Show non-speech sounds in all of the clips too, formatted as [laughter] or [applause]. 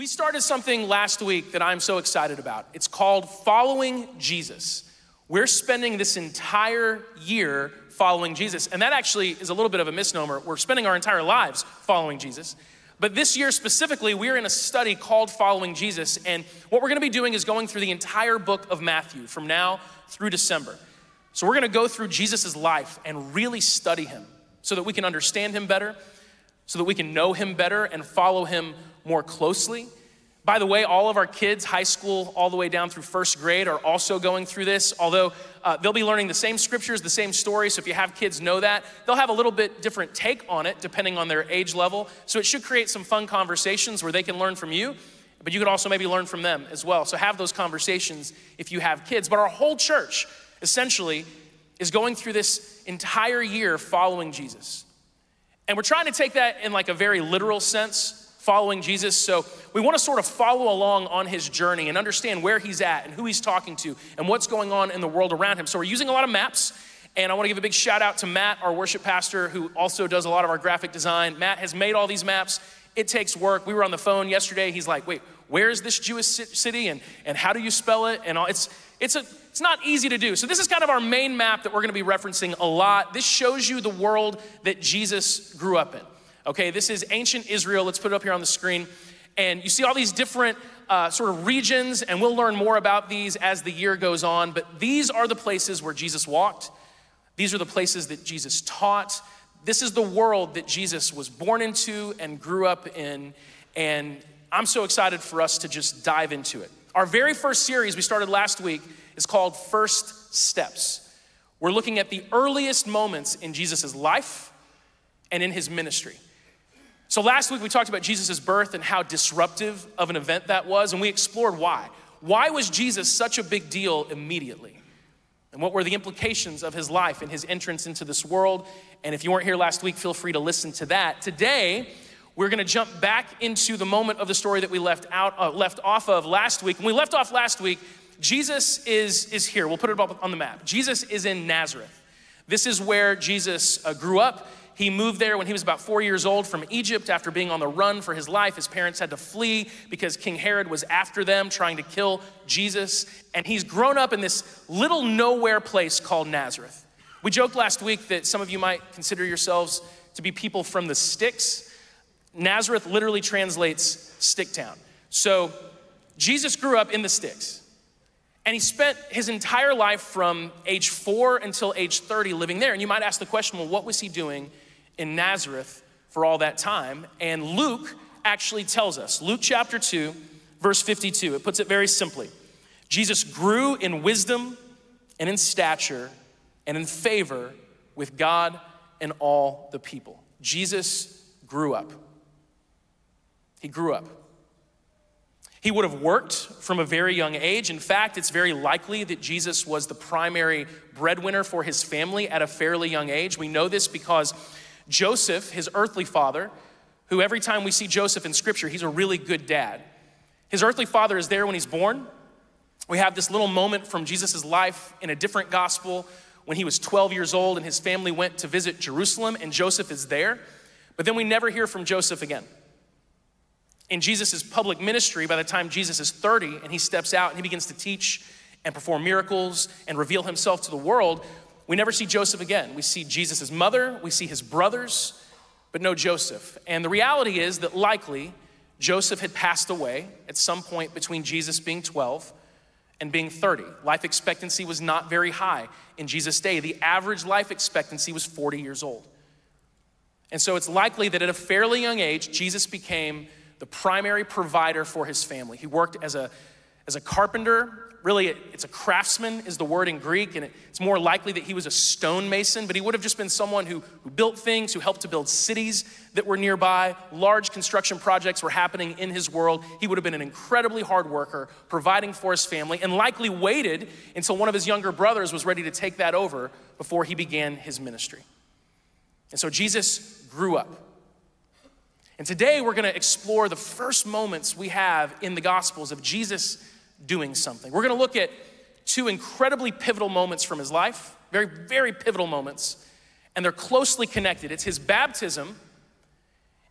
We started something last week that I'm so excited about. It's called Following Jesus. We're spending this entire year following Jesus. And that actually is a little bit of a misnomer. We're spending our entire lives following Jesus. But this year specifically, we're in a study called Following Jesus. And what we're gonna be doing is going through the entire book of Matthew from now through December. So we're gonna go through Jesus' life and really study him so that we can understand him better, so that we can know him better and follow him more closely. By the way, all of our kids, high school all the way down through first grade, are also going through this, although uh, they'll be learning the same scriptures, the same story. So if you have kids, know that. They'll have a little bit different take on it depending on their age level. So it should create some fun conversations where they can learn from you, but you could also maybe learn from them as well. So have those conversations if you have kids. But our whole church, essentially, is going through this entire year following Jesus. And we're trying to take that in like a very literal sense following Jesus. So we want to sort of follow along on his journey and understand where he's at and who he's talking to and what's going on in the world around him. So we're using a lot of maps. And I want to give a big shout out to Matt, our worship pastor, who also does a lot of our graphic design. Matt has made all these maps. It takes work. We were on the phone yesterday. He's like, wait, where is this Jewish city and, and how do you spell it? And all, it's, it's, a, it's not easy to do. So, this is kind of our main map that we're going to be referencing a lot. This shows you the world that Jesus grew up in. Okay, this is ancient Israel. Let's put it up here on the screen. And you see all these different uh, sort of regions, and we'll learn more about these as the year goes on. But these are the places where Jesus walked, these are the places that Jesus taught. This is the world that Jesus was born into and grew up in. And I'm so excited for us to just dive into it. Our very first series we started last week is called First Steps. We're looking at the earliest moments in Jesus' life and in his ministry. So last week we talked about Jesus' birth and how disruptive of an event that was, and we explored why. Why was Jesus such a big deal immediately? And what were the implications of his life and his entrance into this world? And if you weren't here last week, feel free to listen to that. Today, we're going to jump back into the moment of the story that we left out, uh, left off of last week. When we left off last week, Jesus is is here. We'll put it up on the map. Jesus is in Nazareth. This is where Jesus uh, grew up. He moved there when he was about four years old from Egypt after being on the run for his life. His parents had to flee because King Herod was after them, trying to kill Jesus. And he's grown up in this little nowhere place called Nazareth. We joked last week that some of you might consider yourselves to be people from the sticks. Nazareth literally translates stick town. So Jesus grew up in the sticks. And he spent his entire life from age four until age 30 living there. And you might ask the question well, what was he doing in Nazareth for all that time. And Luke actually tells us, Luke chapter 2, verse 52, it puts it very simply Jesus grew in wisdom and in stature and in favor with God and all the people. Jesus grew up. He grew up. He would have worked from a very young age. In fact, it's very likely that Jesus was the primary breadwinner for his family at a fairly young age. We know this because Joseph, his earthly father, who every time we see Joseph in scripture, he's a really good dad. His earthly father is there when he's born. We have this little moment from Jesus' life in a different gospel when he was 12 years old and his family went to visit Jerusalem, and Joseph is there. But then we never hear from Joseph again. In Jesus' public ministry, by the time Jesus is 30 and he steps out and he begins to teach and perform miracles and reveal himself to the world, we never see Joseph again. We see Jesus' mother, we see his brothers, but no Joseph. And the reality is that likely Joseph had passed away at some point between Jesus being 12 and being 30. Life expectancy was not very high in Jesus' day. The average life expectancy was 40 years old. And so it's likely that at a fairly young age, Jesus became the primary provider for his family. He worked as a, as a carpenter really it's a craftsman is the word in greek and it's more likely that he was a stonemason but he would have just been someone who, who built things who helped to build cities that were nearby. Large construction projects were happening in his world. He would have been an incredibly hard worker providing for his family and likely waited until one of his younger brothers was ready to take that over before he began his ministry. And so jesus grew up. And today we're going to explore the first moments we have in the gospels of jesus doing something. We're gonna look at two incredibly pivotal moments from his life, very, very pivotal moments, and they're closely connected. It's his baptism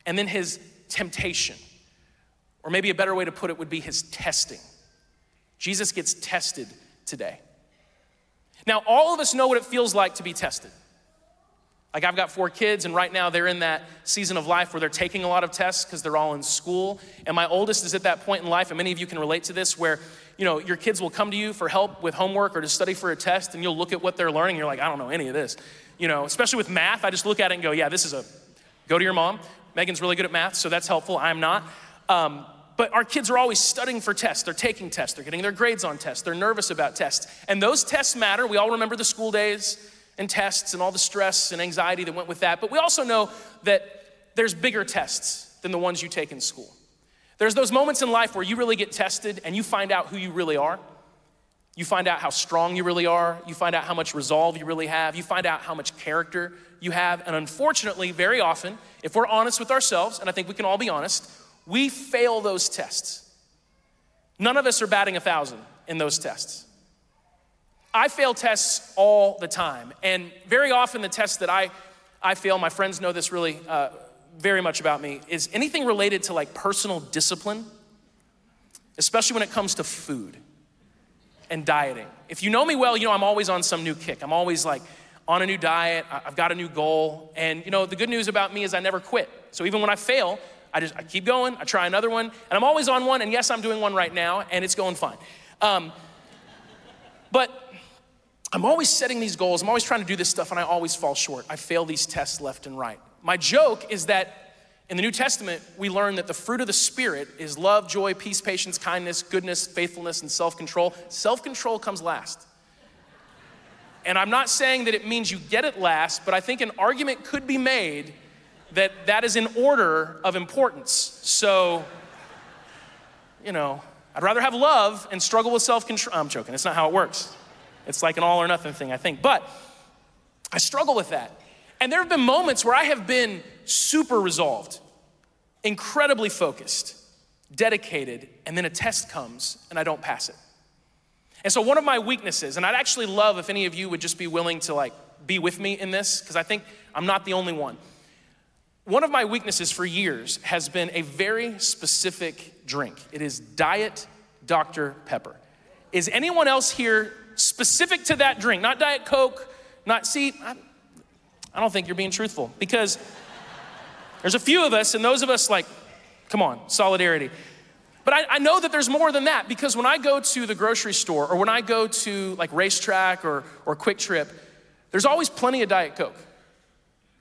and then his temptation. Or maybe a better way to put it would be his testing. Jesus gets tested today. Now, all of us know what it feels like to be tested. Like, I've got four kids, and right now they're in that season of life where they're taking a lot of tests because they're all in school. And my oldest is at that point in life, and many of you can relate to this, where you know your kids will come to you for help with homework or to study for a test, and you'll look at what they're learning, and you're like, I don't know any of this. You know, especially with math, I just look at it and go, Yeah, this is a go to your mom. Megan's really good at math, so that's helpful. I'm not. Um, but our kids are always studying for tests. They're taking tests. They're getting their grades on tests. They're nervous about tests. And those tests matter. We all remember the school days and tests and all the stress and anxiety that went with that. But we also know that there's bigger tests than the ones you take in school. There's those moments in life where you really get tested and you find out who you really are. You find out how strong you really are. You find out how much resolve you really have. You find out how much character you have. And unfortunately, very often, if we're honest with ourselves, and I think we can all be honest, we fail those tests. None of us are batting a thousand in those tests. I fail tests all the time. And very often, the tests that I, I fail, my friends know this really uh, very much about me, is anything related to like personal discipline, especially when it comes to food and dieting. If you know me well, you know I'm always on some new kick. I'm always like on a new diet, I've got a new goal. And you know, the good news about me is I never quit. So even when I fail, I just I keep going, I try another one, and I'm always on one, and yes, I'm doing one right now, and it's going fine. Um, but I'm always setting these goals, I'm always trying to do this stuff, and I always fall short. I fail these tests left and right. My joke is that in the New Testament, we learn that the fruit of the Spirit is love, joy, peace, patience, kindness, goodness, faithfulness, and self control. Self control comes last. And I'm not saying that it means you get it last, but I think an argument could be made that that is in order of importance. So, you know, I'd rather have love and struggle with self control. I'm joking, it's not how it works. It's like an all or nothing thing, I think. But I struggle with that. And there have been moments where I have been super resolved, incredibly focused, dedicated, and then a test comes and I don't pass it. And so, one of my weaknesses, and I'd actually love if any of you would just be willing to like be with me in this, because I think I'm not the only one. One of my weaknesses for years has been a very specific drink. It is Diet Dr. Pepper. Is anyone else here specific to that drink? Not Diet Coke, not, see, I, I don't think you're being truthful because there's a few of us, and those of us, like, come on, solidarity. But I, I, know that there's more than that because when I go to the grocery store or when I go to like RaceTrac or, or QuikTrip, there's always plenty of Diet Coke.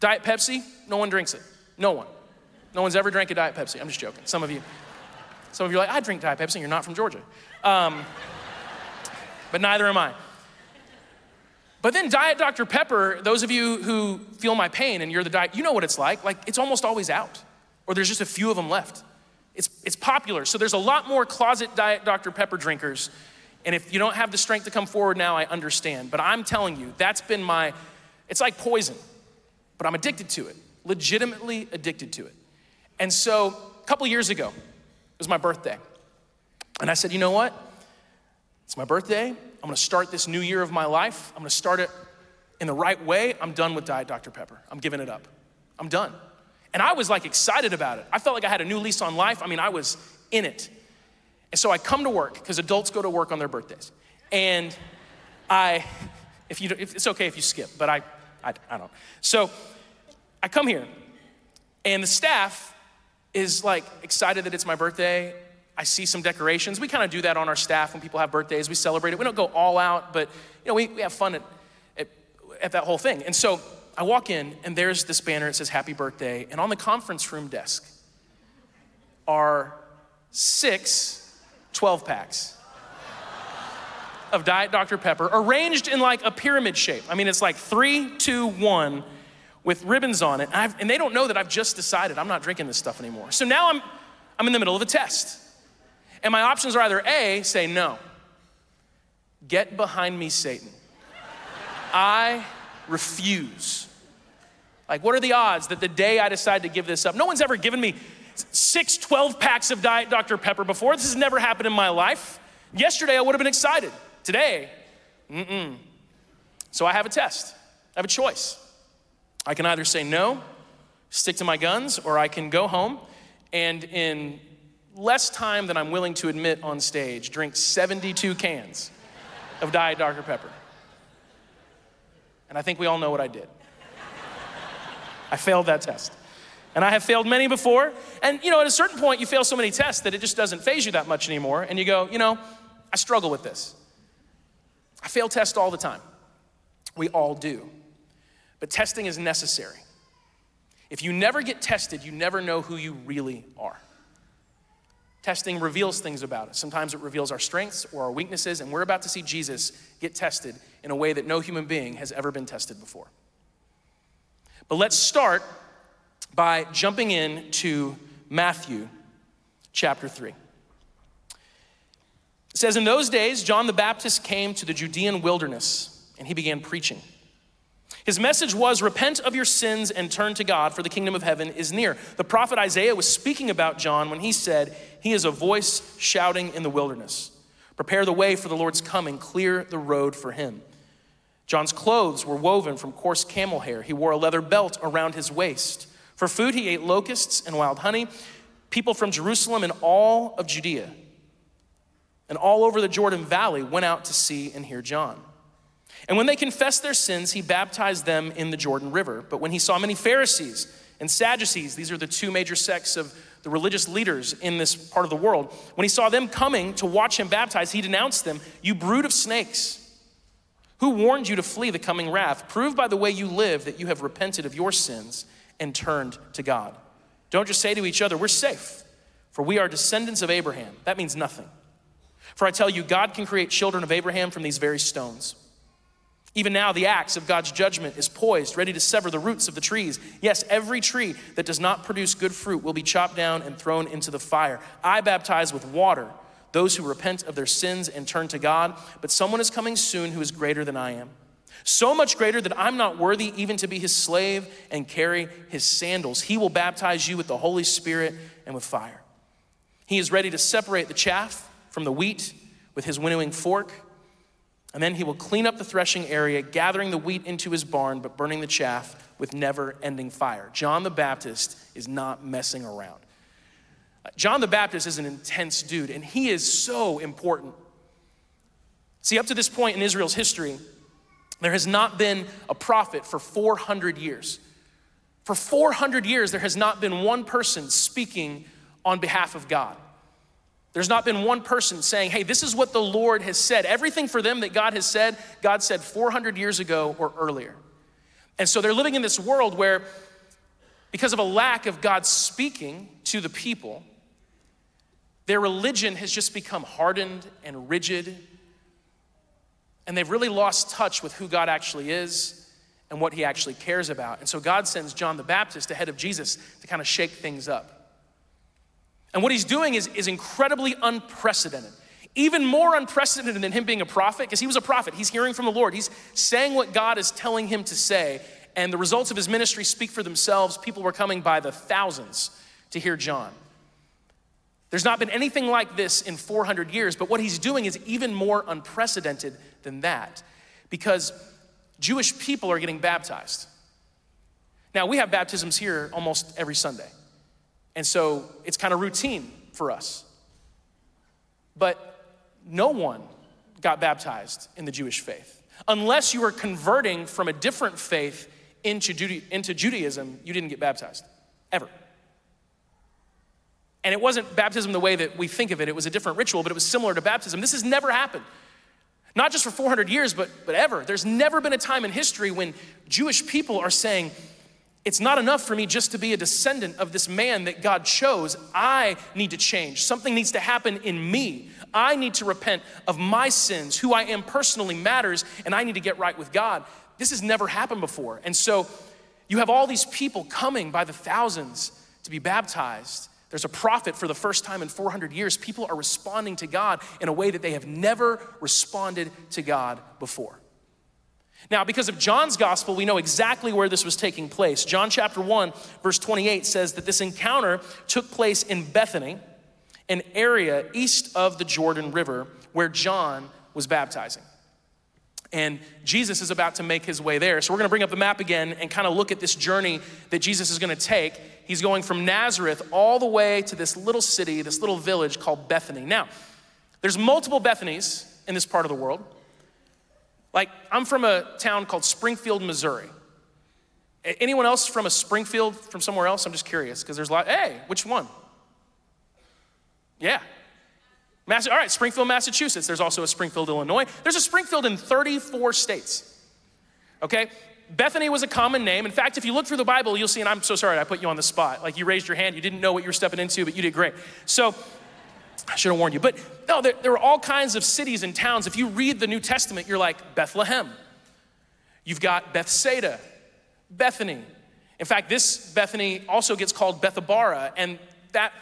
Diet Pepsi, no one drinks it. No one. No one's ever drank a Diet Pepsi. I'm just joking. Some of you, some of you are like, I drink Diet Pepsi, and you're not from Georgia. Um, but neither am I. But then Diet Dr. Pepper, those of you who feel my pain and you're the diet, you know what it's like. Like it's almost always out, or there's just a few of them left. It's, it's popular. So there's a lot more closet Diet Dr. Pepper drinkers. And if you don't have the strength to come forward now, I understand. But I'm telling you, that's been my, it's like poison, but I'm addicted to it legitimately addicted to it. And so a couple years ago, it was my birthday. And I said, you know what? It's my birthday. I'm gonna start this new year of my life. I'm gonna start it in the right way. I'm done with Diet Dr. Pepper. I'm giving it up. I'm done. And I was like excited about it. I felt like I had a new lease on life. I mean, I was in it. And so I come to work because adults go to work on their birthdays. And I, if you, if, it's okay if you skip, but I, I, I don't. So I come here, and the staff is like excited that it's my birthday. I see some decorations. We kind of do that on our staff when people have birthdays. We celebrate it. We don't go all out, but you know, we, we have fun at, at, at that whole thing. And so I walk in, and there's this banner. It says "Happy Birthday," and on the conference room desk are six 12 packs of Diet Dr. Pepper arranged in like a pyramid shape. I mean, it's like three, two, one with ribbons on it, and, and, they don't know that I've just decided I'm not drinking this stuff anymore. So now I'm, I'm in the middle of a test. And my options are either A, say no, get behind me, Satan. I refuse. Like, what are the odds that the day I decide to give this up? No one's ever given me six 12 packs of Diet Dr. Pepper before. This has never happened in my life. Yesterday, I would have been excited. Today, mm-mm. So I have a test, I have a choice. I can either say no, stick to my guns, or I can go home and in less time than I'm willing to admit on stage, drink 72 cans of Diet Dr. Pepper. And I think we all know what I did. I failed that test. And I have failed many before. And you know, at a certain point, you fail so many tests that it just doesn't phase you that much anymore. And you go, you know, I struggle with this. I fail tests all the time. We all do. But testing is necessary. If you never get tested, you never know who you really are. Testing reveals things about us. Sometimes it reveals our strengths or our weaknesses, and we're about to see Jesus get tested in a way that no human being has ever been tested before. But let's start by jumping into Matthew chapter 3. It says, In those days, John the Baptist came to the Judean wilderness, and he began preaching. His message was repent of your sins and turn to God, for the kingdom of heaven is near. The prophet Isaiah was speaking about John when he said, He is a voice shouting in the wilderness. Prepare the way for the Lord's coming, clear the road for him. John's clothes were woven from coarse camel hair. He wore a leather belt around his waist. For food, he ate locusts and wild honey. People from Jerusalem and all of Judea and all over the Jordan Valley went out to see and hear John. And when they confessed their sins, he baptized them in the Jordan River. But when he saw many Pharisees and Sadducees, these are the two major sects of the religious leaders in this part of the world, when he saw them coming to watch him baptize, he denounced them, You brood of snakes! Who warned you to flee the coming wrath? Prove by the way you live that you have repented of your sins and turned to God. Don't just say to each other, We're safe, for we are descendants of Abraham. That means nothing. For I tell you, God can create children of Abraham from these very stones. Even now, the axe of God's judgment is poised, ready to sever the roots of the trees. Yes, every tree that does not produce good fruit will be chopped down and thrown into the fire. I baptize with water those who repent of their sins and turn to God, but someone is coming soon who is greater than I am. So much greater that I'm not worthy even to be his slave and carry his sandals. He will baptize you with the Holy Spirit and with fire. He is ready to separate the chaff from the wheat with his winnowing fork. And then he will clean up the threshing area, gathering the wheat into his barn, but burning the chaff with never ending fire. John the Baptist is not messing around. Uh, John the Baptist is an intense dude, and he is so important. See, up to this point in Israel's history, there has not been a prophet for 400 years. For 400 years, there has not been one person speaking on behalf of God. There's not been one person saying, hey, this is what the Lord has said. Everything for them that God has said, God said 400 years ago or earlier. And so they're living in this world where, because of a lack of God speaking to the people, their religion has just become hardened and rigid. And they've really lost touch with who God actually is and what he actually cares about. And so God sends John the Baptist ahead of Jesus to kind of shake things up. And what he's doing is, is incredibly unprecedented. Even more unprecedented than him being a prophet, because he was a prophet. He's hearing from the Lord. He's saying what God is telling him to say. And the results of his ministry speak for themselves. People were coming by the thousands to hear John. There's not been anything like this in 400 years, but what he's doing is even more unprecedented than that because Jewish people are getting baptized. Now, we have baptisms here almost every Sunday. And so it's kind of routine for us. But no one got baptized in the Jewish faith. Unless you were converting from a different faith into, Jude- into Judaism, you didn't get baptized, ever. And it wasn't baptism the way that we think of it, it was a different ritual, but it was similar to baptism. This has never happened. Not just for 400 years, but, but ever. There's never been a time in history when Jewish people are saying, it's not enough for me just to be a descendant of this man that God chose. I need to change. Something needs to happen in me. I need to repent of my sins. Who I am personally matters, and I need to get right with God. This has never happened before. And so you have all these people coming by the thousands to be baptized. There's a prophet for the first time in 400 years. People are responding to God in a way that they have never responded to God before. Now, because of John's gospel, we know exactly where this was taking place. John chapter 1, verse 28 says that this encounter took place in Bethany, an area east of the Jordan River where John was baptizing. And Jesus is about to make his way there. So we're gonna bring up the map again and kind of look at this journey that Jesus is gonna take. He's going from Nazareth all the way to this little city, this little village called Bethany. Now, there's multiple Bethanys in this part of the world. Like, I'm from a town called Springfield, Missouri. Anyone else from a Springfield from somewhere else? I'm just curious because there's a lot. Hey, which one? Yeah. Mass- all right, Springfield, Massachusetts. There's also a Springfield, Illinois. There's a Springfield in 34 states. Okay? Bethany was a common name. In fact, if you look through the Bible, you'll see, and I'm so sorry I put you on the spot. Like you raised your hand, you didn't know what you were stepping into, but you did great. So I should have warned you. But no, there, there are all kinds of cities and towns. If you read the New Testament, you're like Bethlehem. You've got Bethsaida, Bethany. In fact, this Bethany also gets called Bethabara, and that,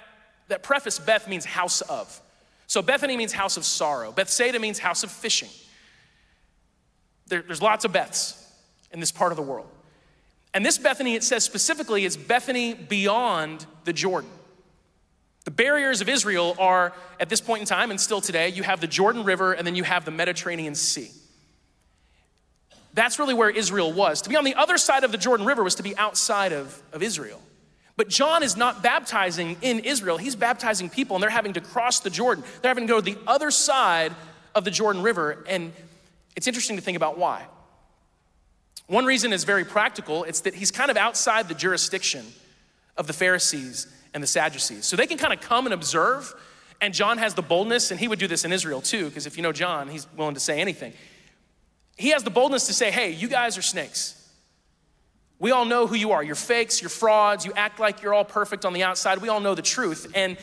that preface, Beth, means house of. So Bethany means house of sorrow. Bethsaida means house of fishing. There, there's lots of Beths in this part of the world. And this Bethany, it says specifically, is Bethany beyond the Jordan. The barriers of Israel are, at this point in time and still today, you have the Jordan River and then you have the Mediterranean Sea. That's really where Israel was. To be on the other side of the Jordan River was to be outside of, of Israel. But John is not baptizing in Israel, he's baptizing people, and they're having to cross the Jordan. They're having to go to the other side of the Jordan River, and it's interesting to think about why. One reason is very practical it's that he's kind of outside the jurisdiction of the Pharisees and the Sadducees. So they can kind of come and observe, and John has the boldness, and he would do this in Israel too, because if you know John, he's willing to say anything he has the boldness to say, hey, you guys are snakes. We all know who you are. You're fakes, you're frauds, you act like you're all perfect on the outside. We all know the truth. And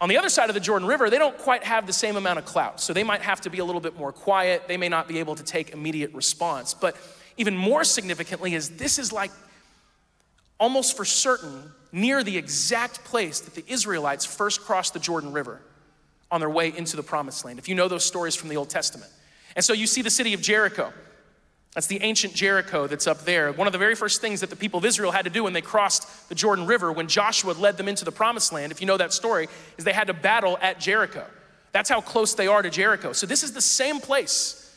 on the other side of the Jordan River, they don't quite have the same amount of clout. So they might have to be a little bit more quiet. They may not be able to take immediate response. But even more significantly is this is like almost for certain near the exact place that the Israelites first crossed the Jordan River on their way into the promised land. If you know those stories from the Old Testament. And so you see the city of Jericho. That's the ancient Jericho that's up there. One of the very first things that the people of Israel had to do when they crossed the Jordan River, when Joshua led them into the promised land, if you know that story, is they had to battle at Jericho. That's how close they are to Jericho. So this is the same place,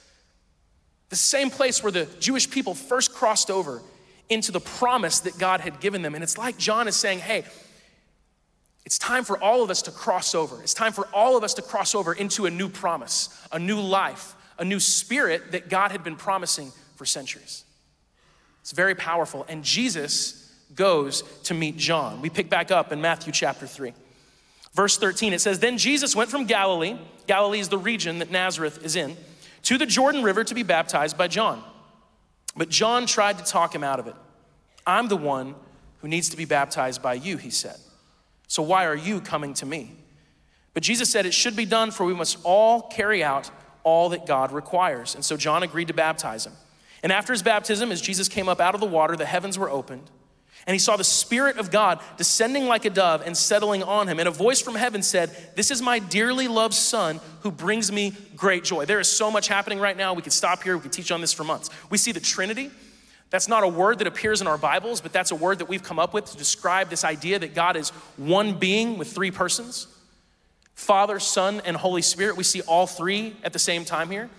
the same place where the Jewish people first crossed over into the promise that God had given them. And it's like John is saying, hey, it's time for all of us to cross over. It's time for all of us to cross over into a new promise, a new life, a new spirit that God had been promising for centuries. It's very powerful. And Jesus goes to meet John. We pick back up in Matthew chapter 3. Verse 13, it says, Then Jesus went from Galilee, Galilee is the region that Nazareth is in, to the Jordan River to be baptized by John. But John tried to talk him out of it. I'm the one who needs to be baptized by you, he said. So why are you coming to me? But Jesus said, It should be done, for we must all carry out all that God requires. And so John agreed to baptize him. And after his baptism, as Jesus came up out of the water, the heavens were opened. And he saw the Spirit of God descending like a dove and settling on him. And a voice from heaven said, This is my dearly loved Son who brings me great joy. There is so much happening right now. We could stop here, we could teach on this for months. We see the Trinity. That's not a word that appears in our Bibles, but that's a word that we've come up with to describe this idea that God is one being with three persons. Father, Son, and Holy Spirit. We see all three at the same time here.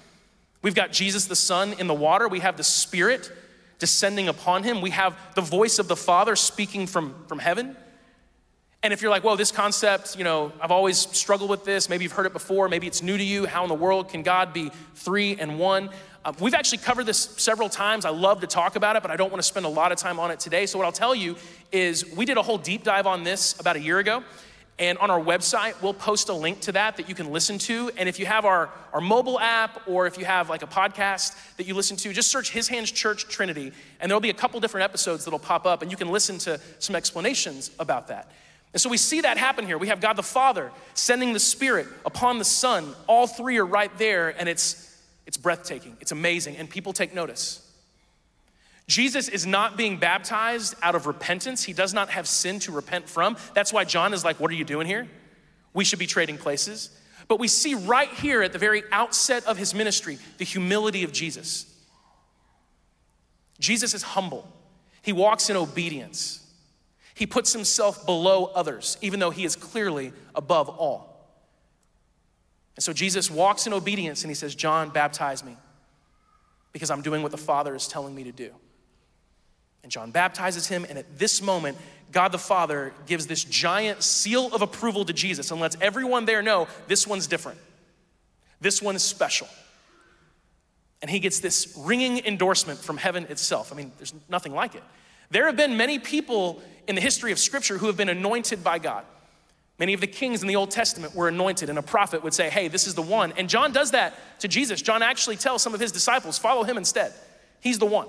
We've got Jesus the Son in the water. We have the Spirit descending upon him. We have the voice of the Father speaking from, from heaven. And if you're like, well, this concept, you know, I've always struggled with this. Maybe you've heard it before. Maybe it's new to you. How in the world can God be three and one? Uh, we've actually covered this several times. I love to talk about it, but I don't want to spend a lot of time on it today. So, what I'll tell you is we did a whole deep dive on this about a year ago. And on our website, we'll post a link to that that you can listen to. And if you have our, our mobile app or if you have like a podcast that you listen to, just search His Hands Church Trinity. And there'll be a couple different episodes that'll pop up and you can listen to some explanations about that. And so we see that happen here. We have God the Father sending the Spirit upon the Son. All three are right there, and it's, it's breathtaking. It's amazing, and people take notice. Jesus is not being baptized out of repentance. He does not have sin to repent from. That's why John is like, What are you doing here? We should be trading places. But we see right here at the very outset of his ministry the humility of Jesus. Jesus is humble, he walks in obedience. He puts himself below others, even though he is clearly above all. And so Jesus walks in obedience and he says, John, baptize me. because I'm doing what the Father is telling me to do. And John baptizes him, and at this moment, God the Father gives this giant seal of approval to Jesus and lets everyone there know this one's different. This one's special. And he gets this ringing endorsement from heaven itself. I mean, there's nothing like it. There have been many people in the history of Scripture who have been anointed by God. Many of the kings in the Old Testament were anointed, and a prophet would say, Hey, this is the one. And John does that to Jesus. John actually tells some of his disciples, Follow him instead. He's the one.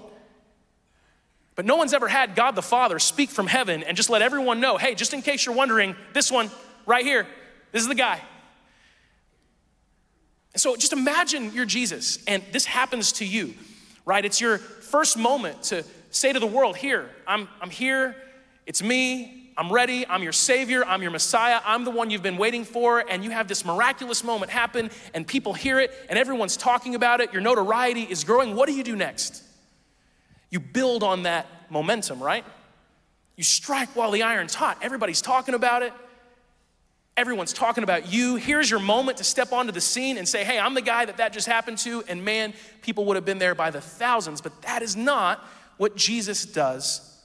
But no one's ever had God the Father speak from heaven and just let everyone know, Hey, just in case you're wondering, this one right here, this is the guy. So just imagine you're Jesus and this happens to you, right? It's your first moment to say to the world, Here, I'm, I'm here, it's me, I'm ready, I'm your Savior, I'm your Messiah, I'm the one you've been waiting for, and you have this miraculous moment happen, and people hear it, and everyone's talking about it, your notoriety is growing. What do you do next? You build on that momentum, right? You strike while the iron's hot. Everybody's talking about it. Everyone's talking about you. Here's your moment to step onto the scene and say, hey, I'm the guy that that just happened to. And man, people would have been there by the thousands. But that is not what Jesus does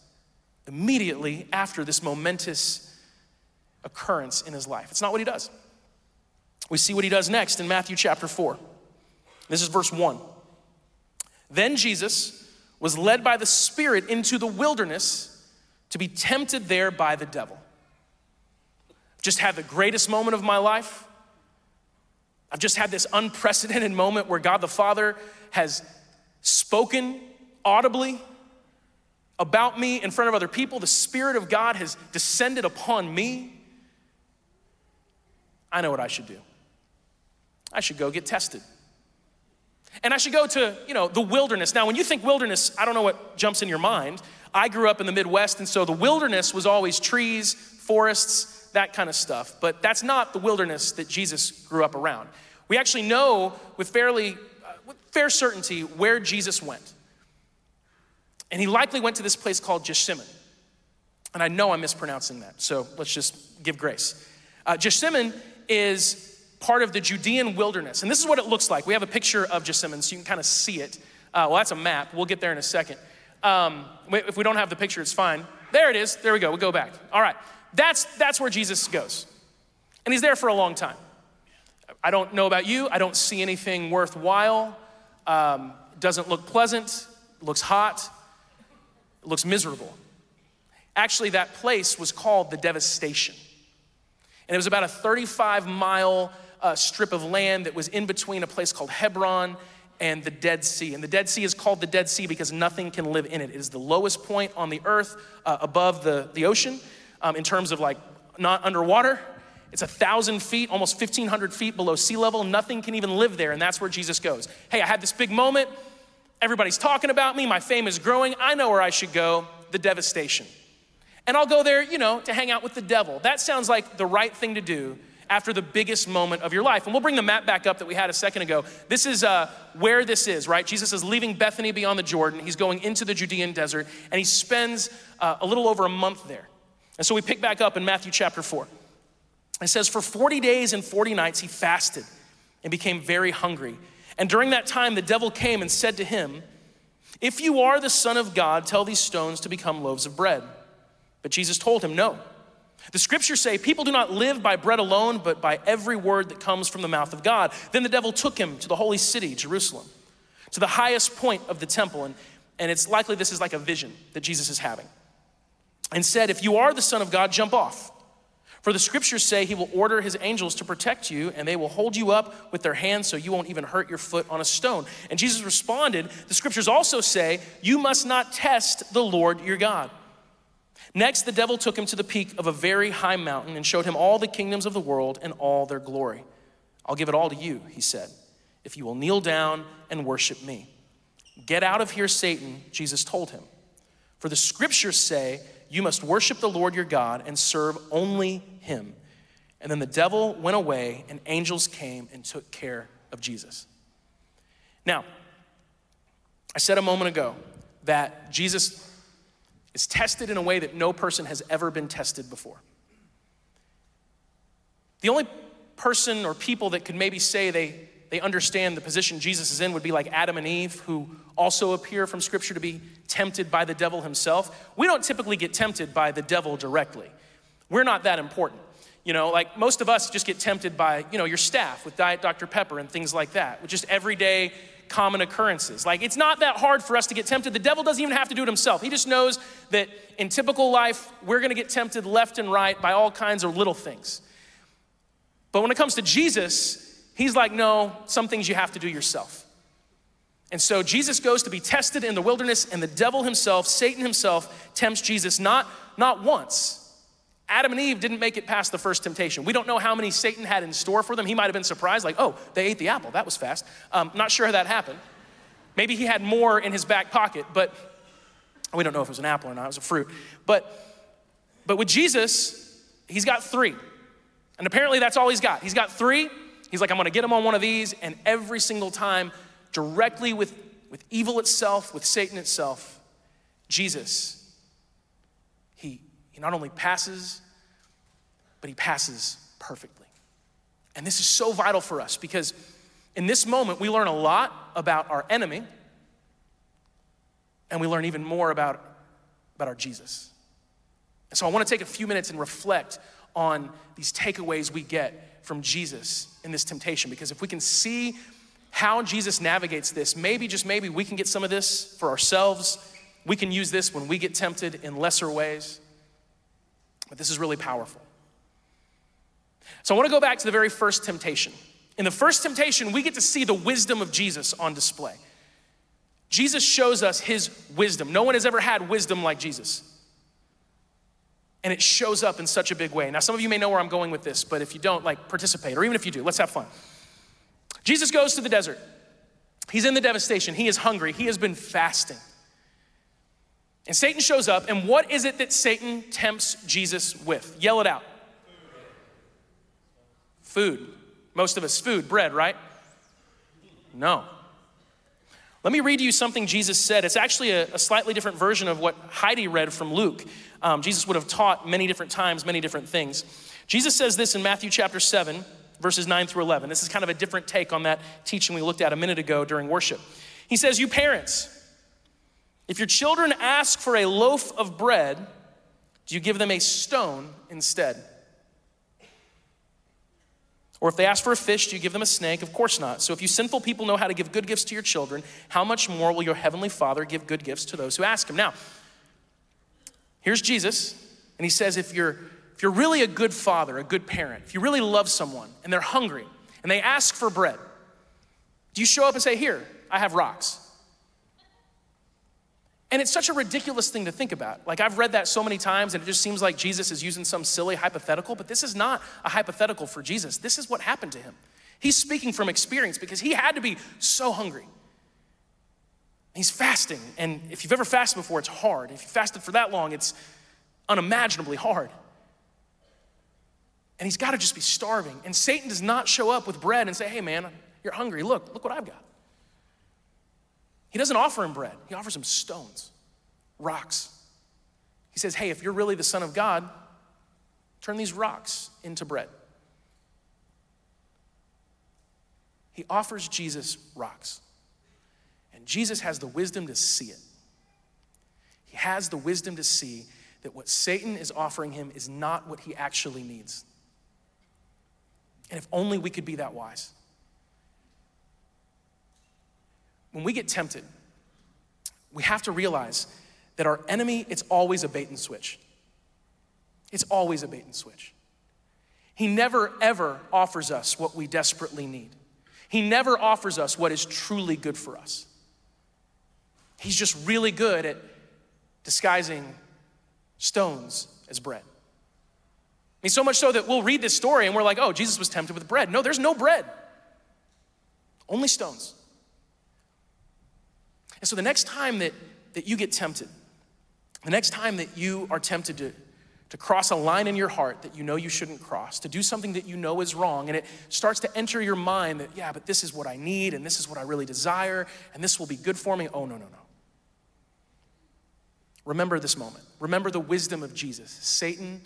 immediately after this momentous occurrence in his life. It's not what he does. We see what he does next in Matthew chapter 4. This is verse 1. Then Jesus was led by the Spirit into the wilderness to be tempted there by the devil just had the greatest moment of my life. I've just had this unprecedented moment where God the Father has spoken audibly about me in front of other people. The Spirit of God has descended upon me. I know what I should do. I should go get tested. And I should go to, you know, the wilderness. Now, when you think wilderness, I don't know what jumps in your mind. I grew up in the Midwest, and so the wilderness was always trees, forests, that kind of stuff. But that's not the wilderness that Jesus grew up around. We actually know with fairly uh, with fair certainty where Jesus went. And he likely went to this place called Jeshimon. And I know I'm mispronouncing that, so let's just give grace. Uh, Jeshimon is part of the Judean wilderness. And this is what it looks like. We have a picture of Jeshimon so you can kind of see it. Uh, well, that's a map. We'll get there in a second. Um, if we don't have the picture, it's fine. There it is. There we go. We'll go back. All right. That's, that's where Jesus goes. And he's there for a long time. I don't know about you, I don't see anything worthwhile. Um, doesn't look pleasant, looks hot, looks miserable. Actually, that place was called the devastation. And it was about a 35 mile uh, strip of land that was in between a place called Hebron and the Dead Sea. And the Dead Sea is called the Dead Sea because nothing can live in it. It is the lowest point on the earth uh, above the, the ocean um, in terms of like not underwater. It's a thousand feet, almost 1,500 feet below sea level. Nothing can even live there, and that's where Jesus goes. Hey, I had this big moment. Everybody's talking about me. My fame is growing. I know where I should go the devastation. And I'll go there, you know, to hang out with the devil. That sounds like the right thing to do after the biggest moment of your life. And we'll bring the map back up that we had a second ago. This is uh, where this is, right? Jesus is leaving Bethany beyond the Jordan. He's going into the Judean desert, and he spends uh, a little over a month there. And so we pick back up in Matthew chapter 4. It says, For 40 days and 40 nights he fasted and became very hungry. And during that time, the devil came and said to him, If you are the Son of God, tell these stones to become loaves of bread. But Jesus told him, No. The scriptures say, People do not live by bread alone, but by every word that comes from the mouth of God. Then the devil took him to the holy city, Jerusalem, to the highest point of the temple. And, and it's likely this is like a vision that Jesus is having and said, If you are the Son of God, jump off. For the scriptures say he will order his angels to protect you, and they will hold you up with their hands so you won't even hurt your foot on a stone. And Jesus responded, The scriptures also say, You must not test the Lord your God. Next, the devil took him to the peak of a very high mountain and showed him all the kingdoms of the world and all their glory. I'll give it all to you, he said, if you will kneel down and worship me. Get out of here, Satan, Jesus told him. For the scriptures say, you must worship the Lord your God and serve only him. And then the devil went away, and angels came and took care of Jesus. Now, I said a moment ago that Jesus is tested in a way that no person has ever been tested before. The only person or people that could maybe say they, they understand the position Jesus is in would be like Adam and Eve, who also appear from Scripture to be tempted by the devil himself. We don't typically get tempted by the devil directly. We're not that important. You know, like most of us just get tempted by, you know, your staff with Diet Dr. Pepper and things like that, with just everyday common occurrences. Like it's not that hard for us to get tempted. The devil doesn't even have to do it himself. He just knows that in typical life, we're gonna get tempted left and right by all kinds of little things. But when it comes to Jesus, he's like, no, some things you have to do yourself. And so Jesus goes to be tested in the wilderness, and the devil himself, Satan himself, tempts Jesus not, not once. Adam and Eve didn't make it past the first temptation. We don't know how many Satan had in store for them. He might have been surprised, like, oh, they ate the apple. That was fast. Um, not sure how that happened. Maybe he had more in his back pocket, but we don't know if it was an apple or not. It was a fruit. But, but with Jesus, he's got three. And apparently that's all he's got. He's got three. He's like, I'm gonna get him on one of these. And every single time, directly with, with evil itself, with Satan itself, Jesus, he, not only passes, but he passes perfectly. And this is so vital for us because in this moment, we learn a lot about our enemy, and we learn even more about, about our Jesus. And so I want to take a few minutes and reflect on these takeaways we get from Jesus in this temptation because if we can see how Jesus navigates this, maybe, just maybe, we can get some of this for ourselves. We can use this when we get tempted in lesser ways. But this is really powerful. So I want to go back to the very first temptation. In the first temptation, we get to see the wisdom of Jesus on display. Jesus shows us his wisdom. No one has ever had wisdom like Jesus. And it shows up in such a big way. Now, some of you may know where I'm going with this, but if you don't, like, participate, or even if you do, let's have fun. Jesus goes to the desert. He's in the devastation. He is hungry. He has been fasting. And Satan shows up, and what is it that Satan tempts Jesus with? Yell it out. Food. Most of us, food, bread, right? No. Let me read you something Jesus said. It's actually a, a slightly different version of what Heidi read from Luke. Um, Jesus would have taught many different times, many different things. Jesus says this in Matthew chapter 7, verses 9 through 11. This is kind of a different take on that teaching we looked at a minute ago during worship. He says, You parents, if your children ask for a loaf of bread, do you give them a stone instead? Or if they ask for a fish, do you give them a snake? Of course not. So if you sinful people know how to give good gifts to your children, how much more will your heavenly Father give good gifts to those who ask him? Now, here's Jesus, and he says, if you're if you're really a good father, a good parent, if you really love someone and they're hungry and they ask for bread, do you show up and say, Here, I have rocks? And it's such a ridiculous thing to think about. Like, I've read that so many times, and it just seems like Jesus is using some silly hypothetical, but this is not a hypothetical for Jesus. This is what happened to him. He's speaking from experience because he had to be so hungry. He's fasting, and if you've ever fasted before, it's hard. If you fasted for that long, it's unimaginably hard and he's got to just be starving. And Satan does not show up with bread and say, hey, man, you're hungry. Look, look what I've got. He doesn't offer him bread, he offers him stones, rocks. He says, hey, if you're really the Son of God, turn these rocks into bread. He offers Jesus rocks. And Jesus has the wisdom to see it. He has the wisdom to see that what Satan is offering him is not what he actually needs. And if only we could be that wise. When we get tempted, we have to realize that our enemy, it's always a bait and switch. It's always a bait and switch. He never, ever offers us what we desperately need. He never offers us what is truly good for us. He's just really good at disguising stones as bread. I mean, so much so that we'll read this story and we're like, oh, Jesus was tempted with bread. No, there's no bread, only stones. And so the next time that, that you get tempted, the next time that you are tempted to, to cross a line in your heart that you know you shouldn't cross, to do something that you know is wrong, and it starts to enter your mind that, yeah, but this is what I need, and this is what I really desire, and this will be good for me. Oh, no, no, no. Remember this moment. Remember the wisdom of Jesus. Satan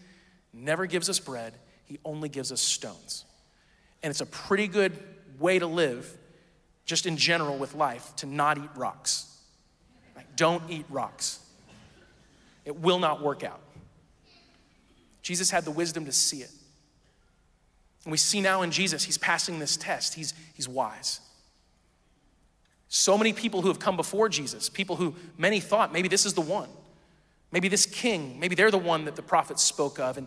never gives us bread, he only gives us stones. And it's a pretty good way to live, just in general with life, to not eat rocks. Like, don't eat rocks. It will not work out. Jesus had the wisdom to see it. And we see now in Jesus, he's passing this test. He's, he's wise. So many people who have come before Jesus, people who many thought maybe this is the one, maybe this king, maybe they're the one that the prophets spoke of. And,